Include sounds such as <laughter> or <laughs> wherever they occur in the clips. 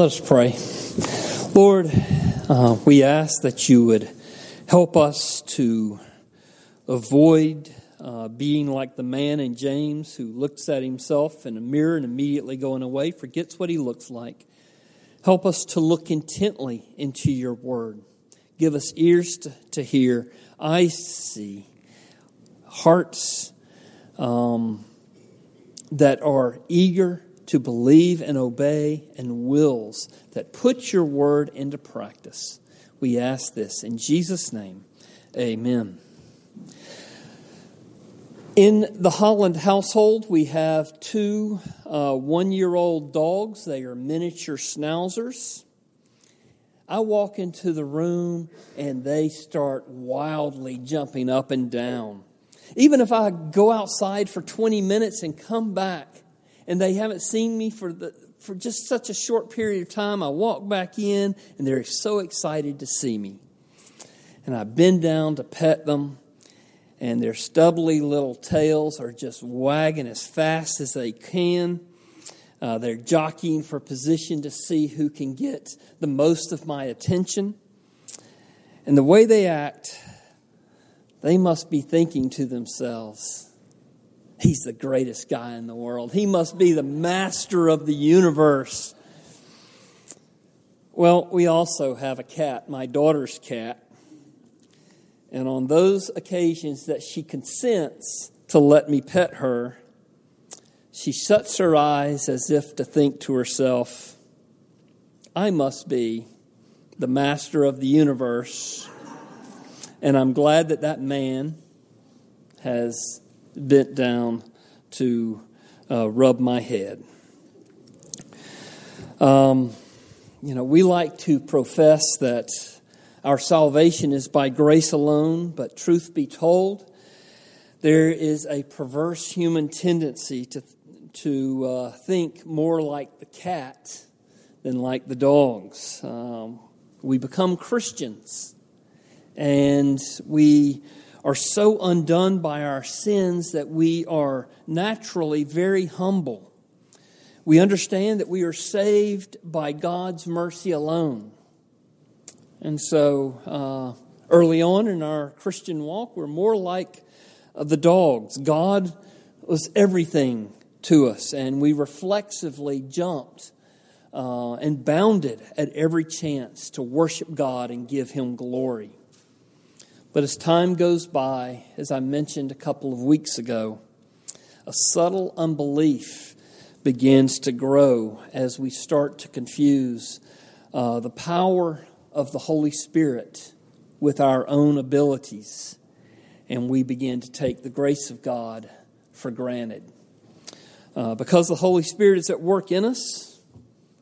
Let us pray. Lord, uh, we ask that you would help us to avoid uh, being like the man in James who looks at himself in a mirror and immediately going away, forgets what he looks like. Help us to look intently into your word. Give us ears to, to hear, eyes to see, hearts um, that are eager to believe and obey, and wills that put your word into practice. We ask this in Jesus' name. Amen. In the Holland household, we have two uh, one year old dogs. They are miniature schnauzers. I walk into the room and they start wildly jumping up and down. Even if I go outside for 20 minutes and come back, and they haven't seen me for the for just such a short period of time. I walk back in and they're so excited to see me. And I bend down to pet them, and their stubbly little tails are just wagging as fast as they can. Uh, they're jockeying for position to see who can get the most of my attention. And the way they act, they must be thinking to themselves, He's the greatest guy in the world. He must be the master of the universe. Well, we also have a cat, my daughter's cat. And on those occasions that she consents to let me pet her, she shuts her eyes as if to think to herself, I must be the master of the universe. And I'm glad that that man has bent down to uh, rub my head. Um, you know, we like to profess that our salvation is by grace alone, but truth be told, there is a perverse human tendency to, to uh, think more like the cat than like the dogs. Um, we become Christians and we are so undone by our sins that we are naturally very humble. We understand that we are saved by God's mercy alone. And so, uh, early on in our Christian walk, we're more like uh, the dogs. God was everything to us, and we reflexively jumped uh, and bounded at every chance to worship God and give Him glory. But as time goes by, as I mentioned a couple of weeks ago, a subtle unbelief begins to grow as we start to confuse uh, the power of the Holy Spirit with our own abilities, and we begin to take the grace of God for granted. Uh, because the Holy Spirit is at work in us,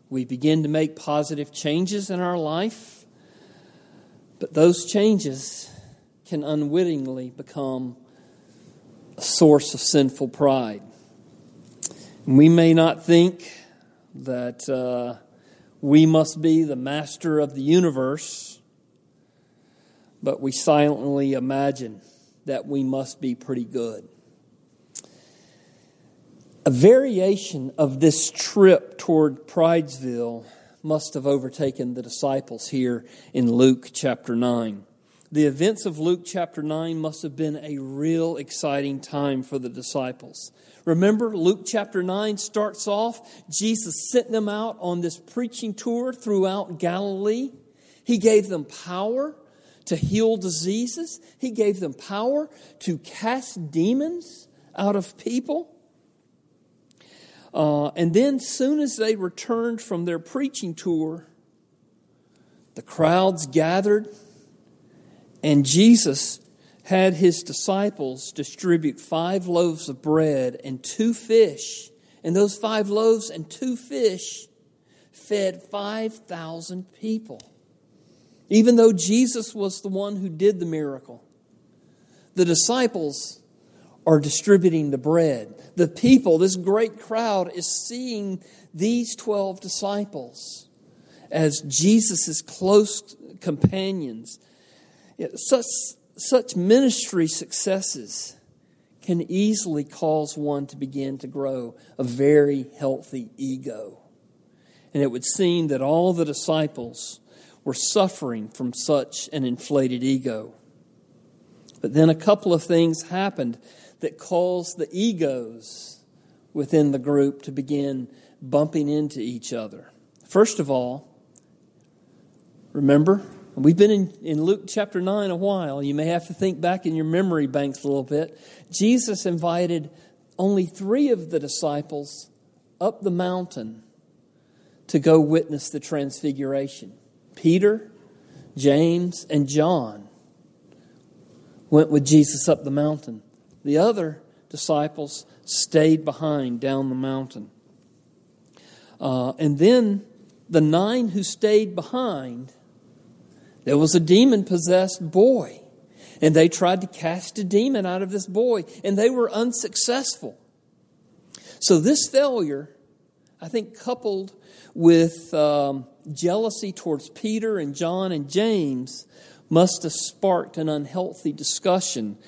we begin to make positive changes in our life, but those changes can unwittingly become a source of sinful pride. We may not think that uh, we must be the master of the universe, but we silently imagine that we must be pretty good. A variation of this trip toward Pridesville must have overtaken the disciples here in Luke chapter 9. The events of Luke chapter 9 must have been a real exciting time for the disciples. Remember, Luke chapter 9 starts off Jesus sent them out on this preaching tour throughout Galilee. He gave them power to heal diseases, He gave them power to cast demons out of people. Uh, and then, soon as they returned from their preaching tour, the crowds gathered and Jesus had his disciples distribute five loaves of bread and two fish. And those five loaves and two fish fed 5,000 people. Even though Jesus was the one who did the miracle, the disciples are distributing the bread. The people, this great crowd, is seeing these 12 disciples as Jesus' close companions such, such ministry successes can easily cause one to begin to grow a very healthy ego. And it would seem that all the disciples were suffering from such an inflated ego. But then a couple of things happened that caused the egos within the group to begin bumping into each other. First of all, remember, we've been in, in Luke chapter 9 a while. You may have to think back in your memory banks a little bit. Jesus invited only three of the disciples up the mountain to go witness the transfiguration. Peter, James, and John went with Jesus up the mountain. The other disciples stayed behind down the mountain. Uh, and then the nine who stayed behind, there was a demon possessed boy. And they tried to cast a demon out of this boy, and they were unsuccessful. So, this failure, I think, coupled with um, jealousy towards Peter and John and James, must have sparked an unhealthy discussion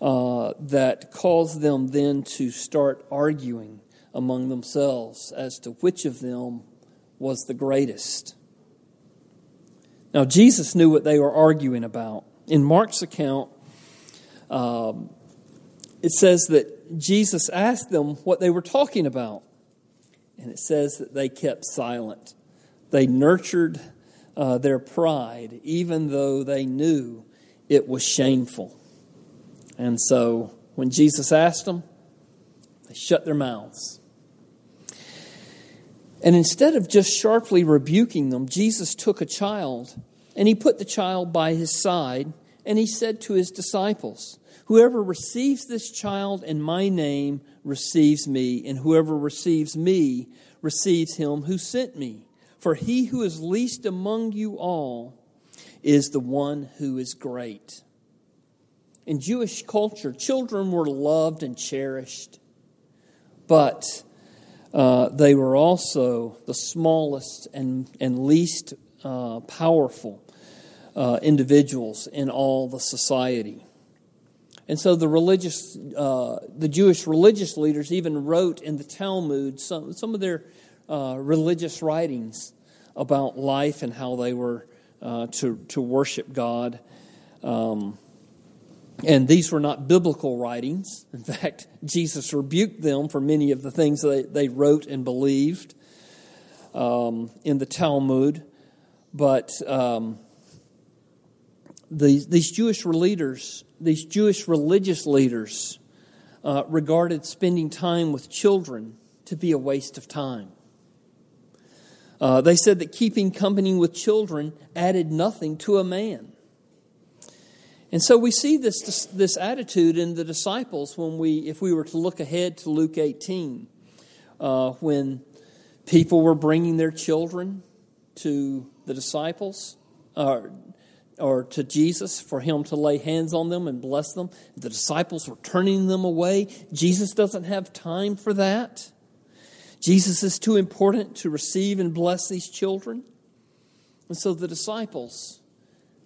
uh, that caused them then to start arguing among themselves as to which of them was the greatest. Now, Jesus knew what they were arguing about. In Mark's account, um, it says that Jesus asked them what they were talking about. And it says that they kept silent. They nurtured uh, their pride, even though they knew it was shameful. And so when Jesus asked them, they shut their mouths. And instead of just sharply rebuking them, Jesus took a child and he put the child by his side and he said to his disciples, Whoever receives this child in my name receives me, and whoever receives me receives him who sent me. For he who is least among you all is the one who is great. In Jewish culture, children were loved and cherished, but uh, they were also the smallest and, and least uh, powerful uh, individuals in all the society. And so the religious, uh, the Jewish religious leaders even wrote in the Talmud some, some of their uh, religious writings about life and how they were to, to worship God. Um, and these were not biblical writings. In fact, Jesus rebuked them for many of the things they, they wrote and believed um, in the Talmud. But um, these, these Jewish leaders, these Jewish religious leaders, uh, regarded spending time with children to be a waste of time. Uh, they said that keeping company with children added nothing to a man. And so we see this, this attitude in the disciples when we, if we were to look ahead to Luke 18, uh, when people were bringing their children to the disciples, uh, or to Jesus for him to lay hands on them and bless them. The disciples were turning them away. Jesus doesn't have time for that. Jesus is too important to receive and bless these children. And so the disciples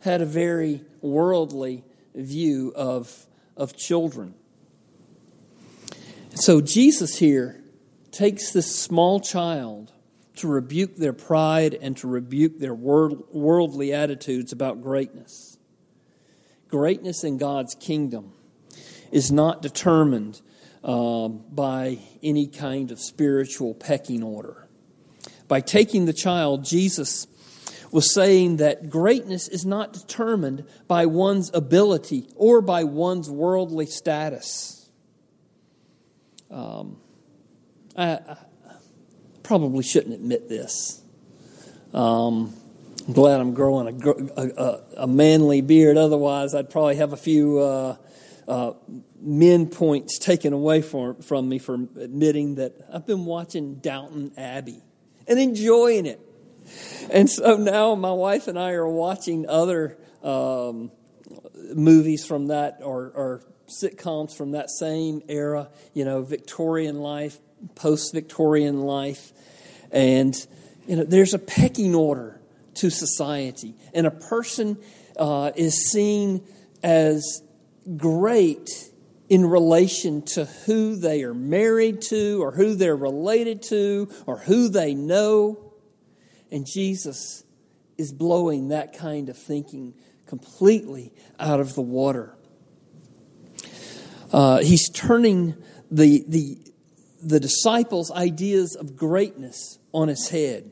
had a very worldly view of, of children. So Jesus here takes this small child to rebuke their pride and to rebuke their worldly attitudes about greatness. Greatness in God's kingdom is not determined um, by any kind of spiritual pecking order. By taking the child, Jesus was saying that greatness is not determined by one's ability or by one's worldly status. Um, I, probably shouldn't admit this. Um, I'm glad I'm growing a, a, a, manly beard. Otherwise, I'd probably have a few uh, uh, men points taken away for, from me for admitting that I've been watching Downton Abbey and enjoying it. And so now my wife and I are watching other um, movies from that or, or sitcoms from that same era, you know, Victorian life, post Victorian life. And, you know, there's a pecking order to society. And a person uh, is seen as great in relation to who they are married to or who they're related to or who they know. And Jesus is blowing that kind of thinking completely out of the water. Uh, he's turning the, the, the disciples' ideas of greatness on his head.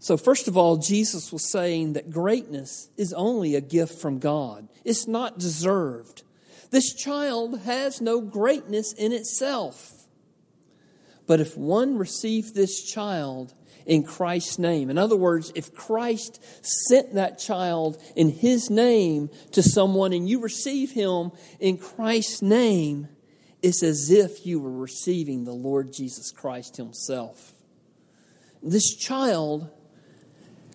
So, first of all, Jesus was saying that greatness is only a gift from God, it's not deserved. This child has no greatness in itself. But if one received this child in Christ's name, in other words, if Christ sent that child in his name to someone and you receive him in Christ's name, it's as if you were receiving the Lord Jesus Christ himself. This child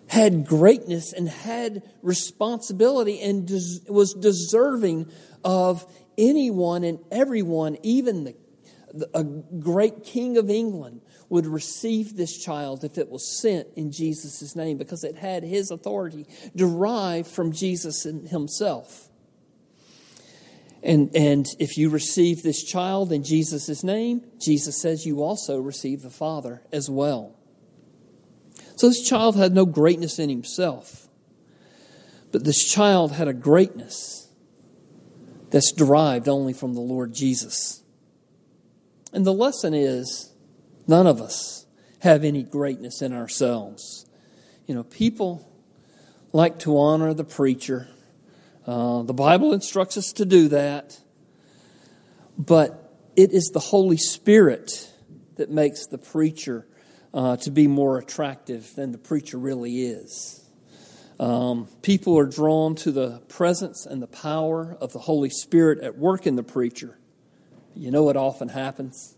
had greatness and had responsibility and des- was deserving of anyone and everyone, even the, the, a great king of England, would receive this child if it was sent in Jesus' name because it had his authority derived from Jesus himself. And, and if you receive this child in Jesus' name, Jesus says you also receive the Father as well. So this child had no greatness in himself, but this child had a greatness that's derived only from the Lord Jesus. And the lesson is none of us have any greatness in ourselves. You know, people like to honor the preacher. Uh, the Bible instructs us to do that. But it is the Holy Spirit that makes the preacher uh, to be more attractive than the preacher really is. Um, people are drawn to the presence and the power of the Holy Spirit at work in the preacher. You know what often happens?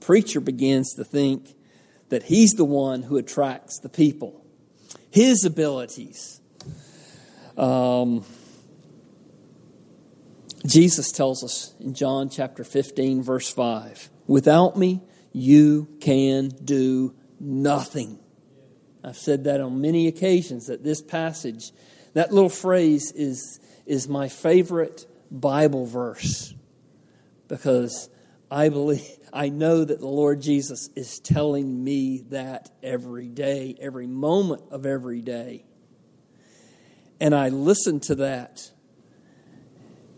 Preacher begins to think that he's the one who attracts the people, his abilities. Um, Jesus tells us in John chapter 15, verse 5 Without me, you can do nothing. I've said that on many occasions that this passage, that little phrase is, is my favorite Bible verse because I believe, I know that the Lord Jesus is telling me that every day, every moment of every day. And I listen to that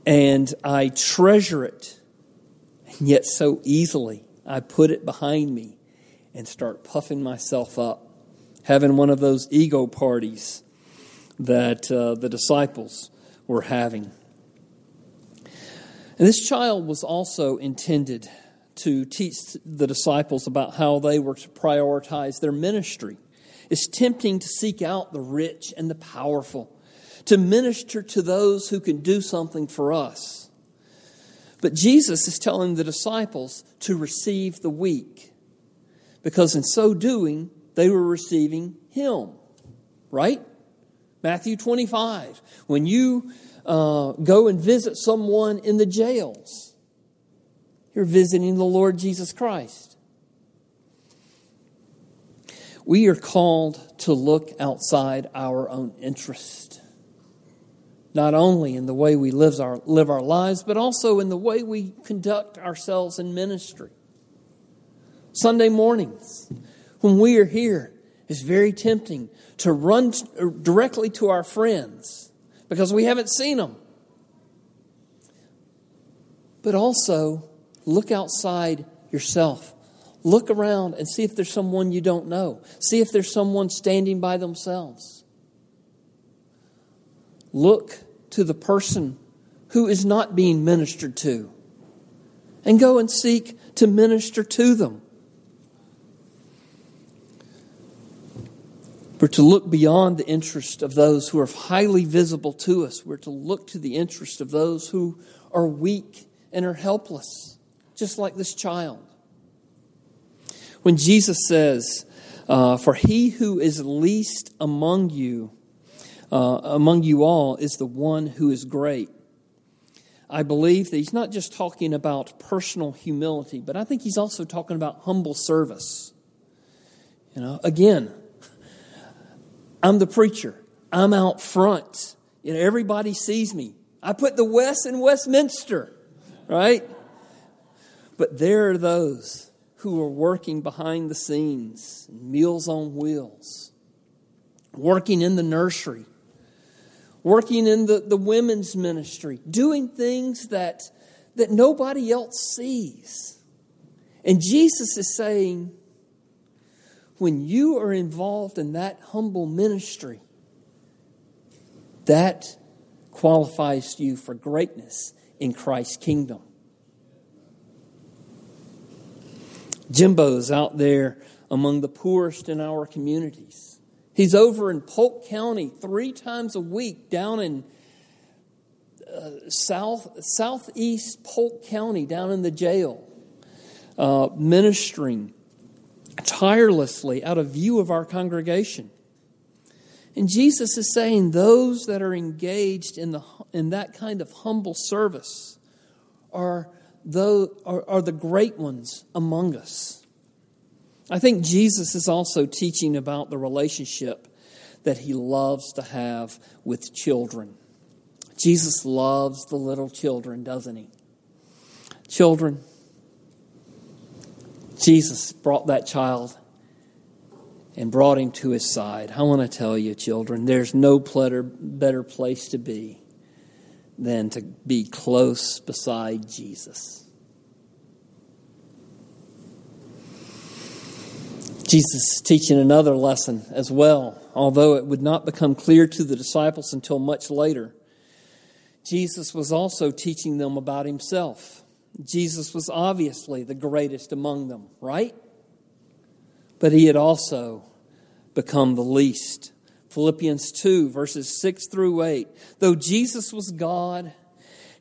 and I treasure it, and yet so easily I put it behind me and start puffing myself up, having one of those ego parties that uh, the disciples were having. And this child was also intended to teach the disciples about how they were to prioritize their ministry. It's tempting to seek out the rich and the powerful, to minister to those who can do something for us. But Jesus is telling the disciples to receive the weak because in so doing, they were receiving Him. Right? Matthew 25. When you uh, go and visit someone in the jails, you're visiting the Lord Jesus Christ. We are called to look outside our own interest not only in the way we live our, live our lives, but also in the way we conduct ourselves in ministry. Sunday mornings, when we are here, it's very tempting to run uh, directly to our friends because we haven't seen them. But also, look outside yourself. Look around and see if there's someone you don't know. See if there's someone standing by themselves. Look to the person who is not being ministered to and go and seek to minister to them. We're to look beyond the interest of those who are highly visible to us. We're to look to the interest of those who are weak and are helpless, just like this child. When Jesus says, uh, For he who is least among you uh, among you all is the one who is great. I believe that he's not just talking about personal humility, but I think he's also talking about humble service. You know, again, I'm the preacher. I'm out front. You know, everybody sees me. I put the West in Westminster, right? But there are those who are working behind the scenes, Meals on Wheels, working in the nursery, working in the, the women's ministry, doing things that, that nobody else sees. And Jesus is saying, when you are involved in that humble ministry, that qualifies you for greatness in Christ's kingdom. Jimbo's out there among the poorest in our communities. He's over in Polk County three times a week down in uh, south southeast Polk County, down in the jail, uh, ministering tirelessly out of view of our congregation. And Jesus is saying those that are engaged in, the, in that kind of humble service are, the, are, are the great ones among us. I think Jesus is also teaching about the relationship that he loves to have with children. Jesus loves the little children, doesn't he? Children, Jesus brought that child and brought him to his side. I want to tell you, children, there's no better place to be than to be close beside Jesus. Jesus is teaching another lesson as well, although it would not become clear to the disciples until much later. Jesus was also teaching them about himself. Jesus was obviously the greatest among them, right? but he had also become the least. Philippians 2, verses 6 through 8. Though Jesus was God,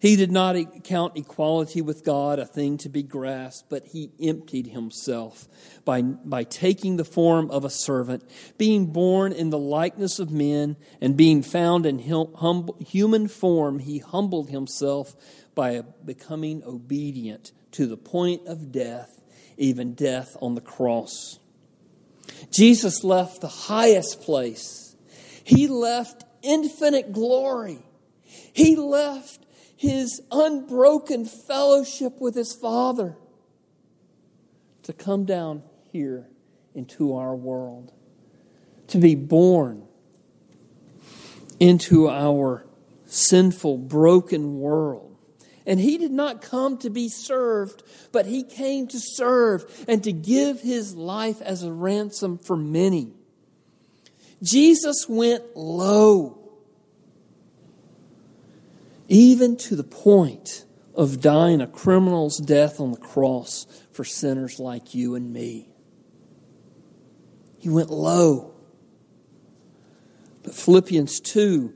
he did not count equality with God a thing to be grasped, but he emptied himself by, by taking the form of a servant, being born in the likeness of men, and being found in hum, human form, he humbled himself by becoming obedient to the point of death, even death on the cross. Jesus left the highest place. He left infinite glory. He left his unbroken fellowship with his Father to come down here into our world, to be born into our sinful, broken world and he did not come to be served, but he came to serve and to give his life as a ransom for many. Jesus went low, even to the point of dying a criminal's death on the cross for sinners like you and me. He went low. But Philippians 2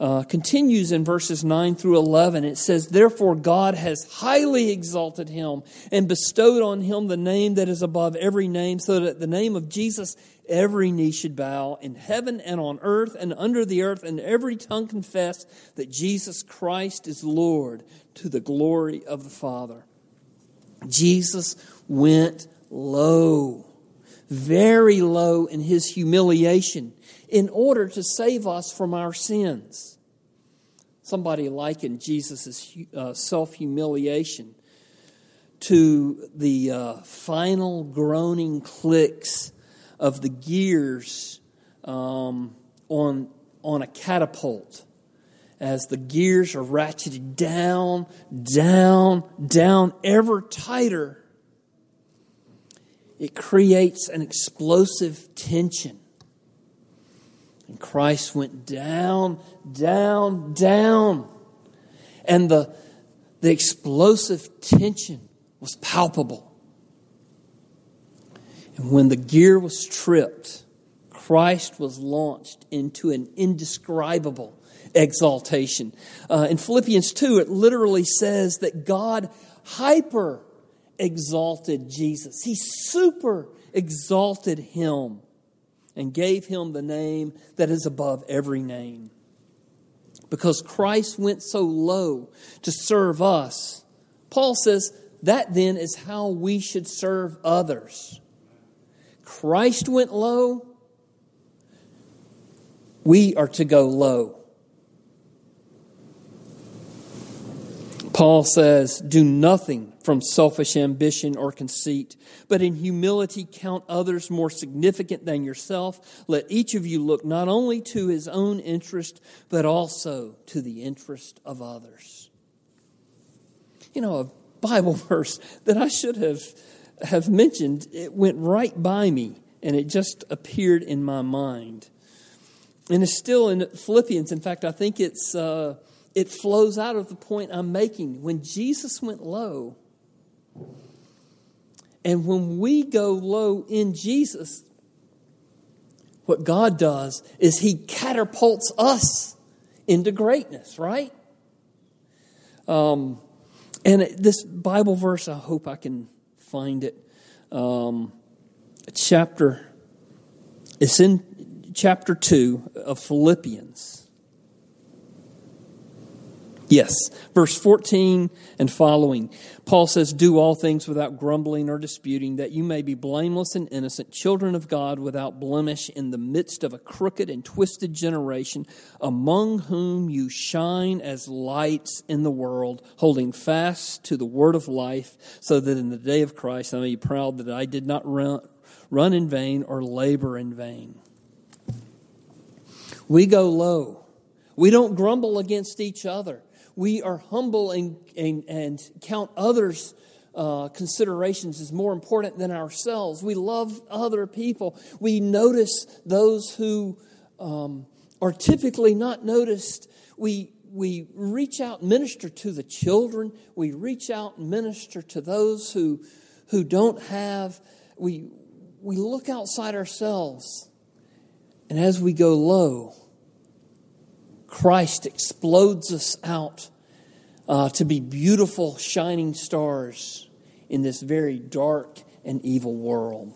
uh, continues in verses 9 through 11. It says, Therefore, God has highly exalted him and bestowed on him the name that is above every name, so that the name of Jesus every knee should bow in heaven and on earth and under the earth, and every tongue confess that Jesus Christ is Lord to the glory of the Father. Jesus went low, very low in his humiliation in order to save us from our sins. Somebody likened Jesus' uh, self humiliation to the uh, final groaning clicks of the gears um, on, on a catapult as the gears are ratcheted down, down, down, ever tighter. It creates an explosive tension and Christ went down, down, down. And the, the explosive tension was palpable. And when the gear was tripped, Christ was launched into an indescribable exaltation. Uh, in Philippians 2, it literally says that God hyper exalted Jesus, He super exalted Him and gave him the name that is above every name. Because Christ went so low to serve us, Paul says that then is how we should serve others. Christ went low, we are to go low. Paul says, Do nothing from selfish ambition or conceit, but in humility count others more significant than yourself. Let each of you look not only to his own interest, but also to the interest of others. You know, a Bible <laughs> verse that I should have, have mentioned, it went right by me and it just appeared in my mind. And it's still in Philippians. In fact, I think it's, uh, it flows out of the point I'm making. When Jesus went low, and when we go low in Jesus, what God does is He catapults us into greatness, right? Um, and this Bible verse, I hope I can find it. Um, chapter, it's in chapter 2 of Philippians. Yes, verse 14 and following. Paul says, Do all things without grumbling or disputing, that you may be blameless and innocent, children of God without blemish, in the midst of a crooked and twisted generation, among whom you shine as lights in the world, holding fast to the word of life, so that in the day of Christ I may be proud that I did not run, run in vain or labor in vain. We go low. We don't grumble against each other we are humble and, and, and count others' uh, considerations as more important than ourselves. We love other people. We notice those who um, are typically not noticed. We, we reach out and minister to the children. We reach out and minister to those who, who don't have. We, we look outside ourselves. And as we go low, Christ explodes us out uh, to be beautiful, shining stars in this very dark and evil world.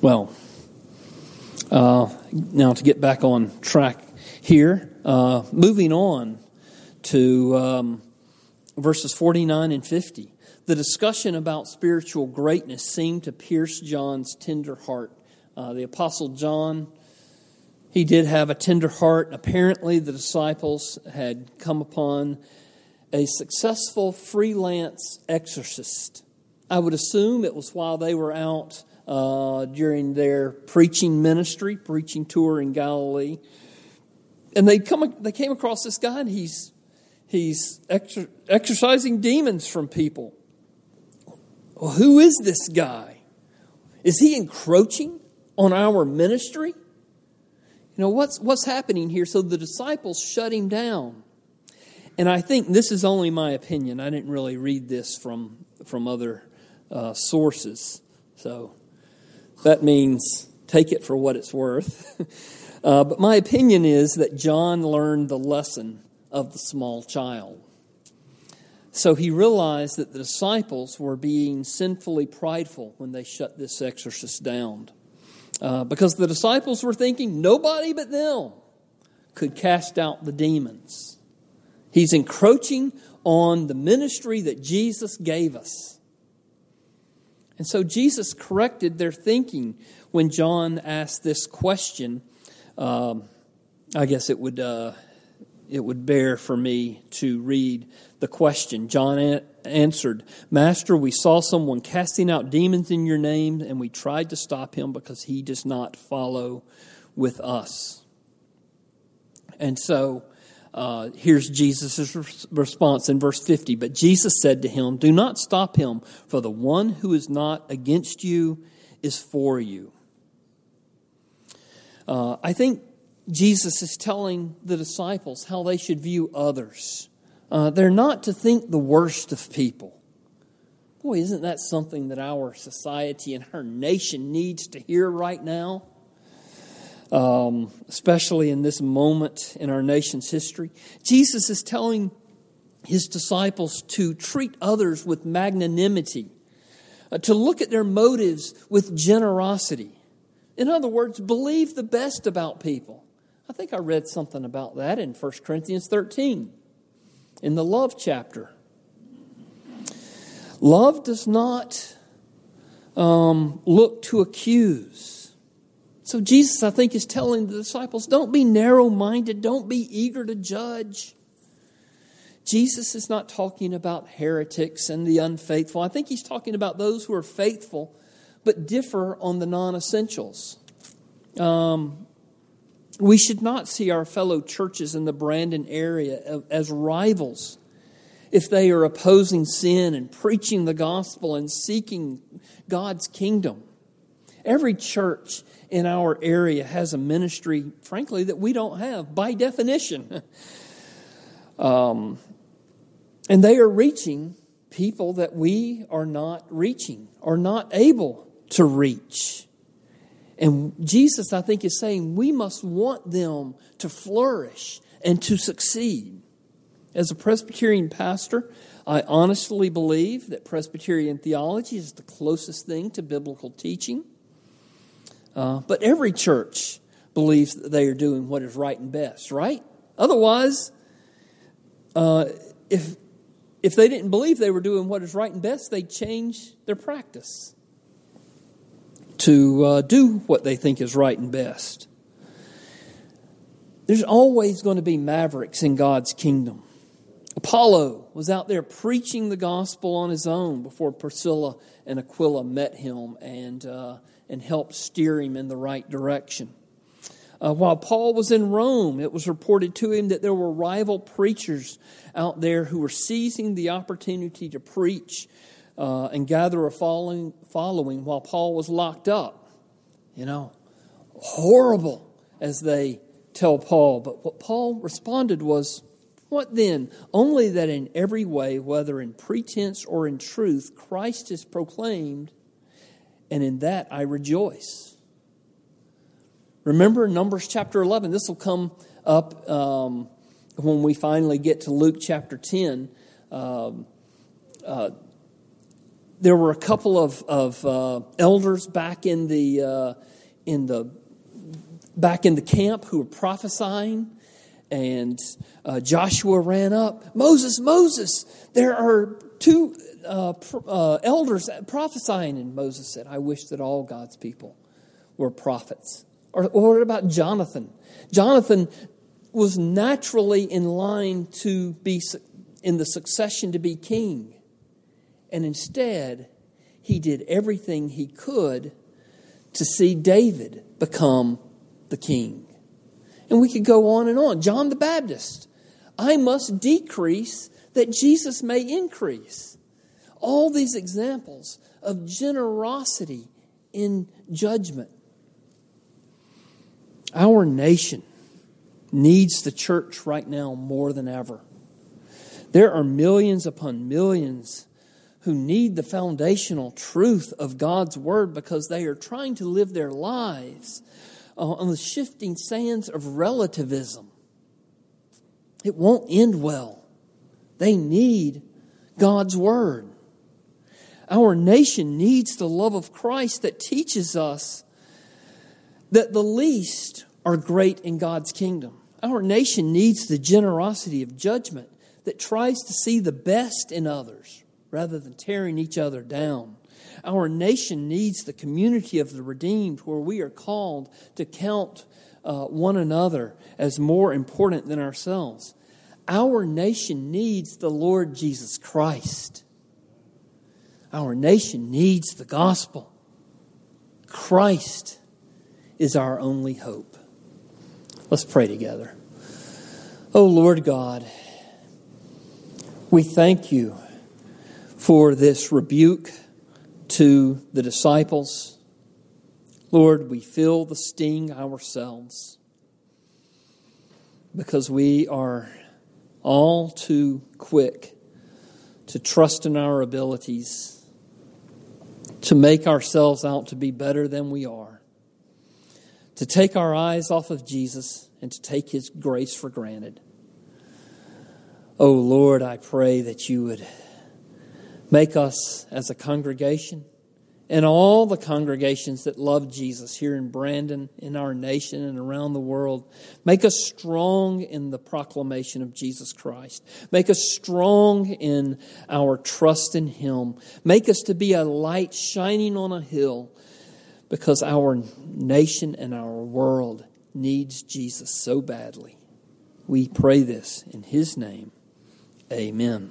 Well, uh, now to get back on track here, uh, moving on to um, verses 49 and 50. The discussion about spiritual greatness seemed to pierce John's tender heart uh, the Apostle John, he did have a tender heart. Apparently, the disciples had come upon a successful freelance exorcist. I would assume it was while they were out uh, during their preaching ministry, preaching tour in Galilee. And they, come, they came across this guy, and he's, he's exor- exorcising demons from people. Well, who is this guy? Is he encroaching? On our ministry? You know, what's, what's happening here? So the disciples shut him down. And I think this is only my opinion. I didn't really read this from, from other uh, sources. So that means take it for what it's worth. <laughs> uh, but my opinion is that John learned the lesson of the small child. So he realized that the disciples were being sinfully prideful when they shut this exorcist down. Uh, because the disciples were thinking nobody but them could cast out the demons. He's encroaching on the ministry that Jesus gave us. And so Jesus corrected their thinking when John asked this question. Um, I guess it would uh, it would bear for me to read the question. John answered, Master, we saw someone casting out demons in your name, and we tried to stop him because he does not follow with us. And so uh, here's Jesus' response in verse 50. But Jesus said to him, Do not stop him, for the one who is not against you is for you. Uh, I think Jesus is telling the disciples how they should view others. Uh, they're not to think the worst of people. Boy, isn't that something that our society and our nation needs to hear right now? Um, especially in this moment in our nation's history. Jesus is telling his disciples to treat others with magnanimity, uh, to look at their motives with generosity. In other words, believe the best about people. I think I read something about that in 1 Corinthians 13 in the love chapter. Love does not um, look to accuse. So Jesus, I think, is telling the disciples don't be narrow minded, don't be eager to judge. Jesus is not talking about heretics and the unfaithful. I think he's talking about those who are faithful but differ on the non essentials. Um, we should not see our fellow churches in the Brandon area as rivals if they are opposing sin and preaching the gospel and seeking God's kingdom. Every church in our area has a ministry, frankly, that we don't have by definition. <laughs> um, and they are reaching people that we are not reaching or not able to reach. And Jesus, I think, is saying we must want them to flourish and to succeed. As a Presbyterian pastor, I honestly believe that Presbyterian theology is the closest thing to biblical teaching. Uh, but every church believes that they are doing what is right and best, right? Otherwise, uh, if if they didn't believe they were doing what is right and best, they'd change their practice to uh, do what they think is right and best. There's always going to be mavericks in God's kingdom. Apollo was out there preaching the gospel on his own before Priscilla and Aquila met him and, uh, and helped steer him in the right direction. Uh, while Paul was in Rome, it was reported to him that there were rival preachers out there who were seizing the opportunity to preach uh, and gather a following, following while Paul was locked up. You know, horrible as they tell Paul. But what Paul responded was, What then? Only that in every way, whether in pretense or in truth, Christ is proclaimed, and in that I rejoice. Remember Numbers chapter 11. This will come up um, when we finally get to Luke chapter 10. Um, uh, there were a couple of, of uh, elders back in the uh, in the back in the camp who were prophesying, and uh, Joshua ran up. Moses, Moses, there are two uh, uh, elders prophesying, and Moses said, "I wish that all God's people were prophets." Or, or what about Jonathan? Jonathan was naturally in line to be in the succession to be king. And instead, he did everything he could to see David become the king. And we could go on and on. John the Baptist, I must decrease that Jesus may increase. All these examples of generosity in judgment. Our nation needs the church right now more than ever. There are millions upon millions who need the foundational truth of God's Word because they are trying to live their lives on the shifting sands of relativism. It won't end well. They need God's Word. Our nation needs the love of Christ that teaches us that the least are great in God's kingdom. Our nation needs the generosity of judgment that tries to see the best in others rather than tearing each other down. Our nation needs the community of the redeemed where we are called to count uh, one another as more important than ourselves. Our nation needs the Lord Jesus Christ. Our nation needs the gospel. Christ is our only hope. Let's pray together. Oh Lord God, we thank you for this rebuke to the disciples. Lord, we feel the sting ourselves because we are all too quick to trust in our abilities, to make ourselves out to be better than we are, to take our eyes off of Jesus and to take his grace for granted. Oh Lord, I pray that you would Make us as a congregation and all the congregations that love Jesus here in Brandon, in our nation, and around the world. Make us strong in the proclamation of Jesus Christ. Make us strong in our trust in Him. Make us to be a light shining on a hill because our nation and our world needs Jesus so badly. We pray this in His name. Amen.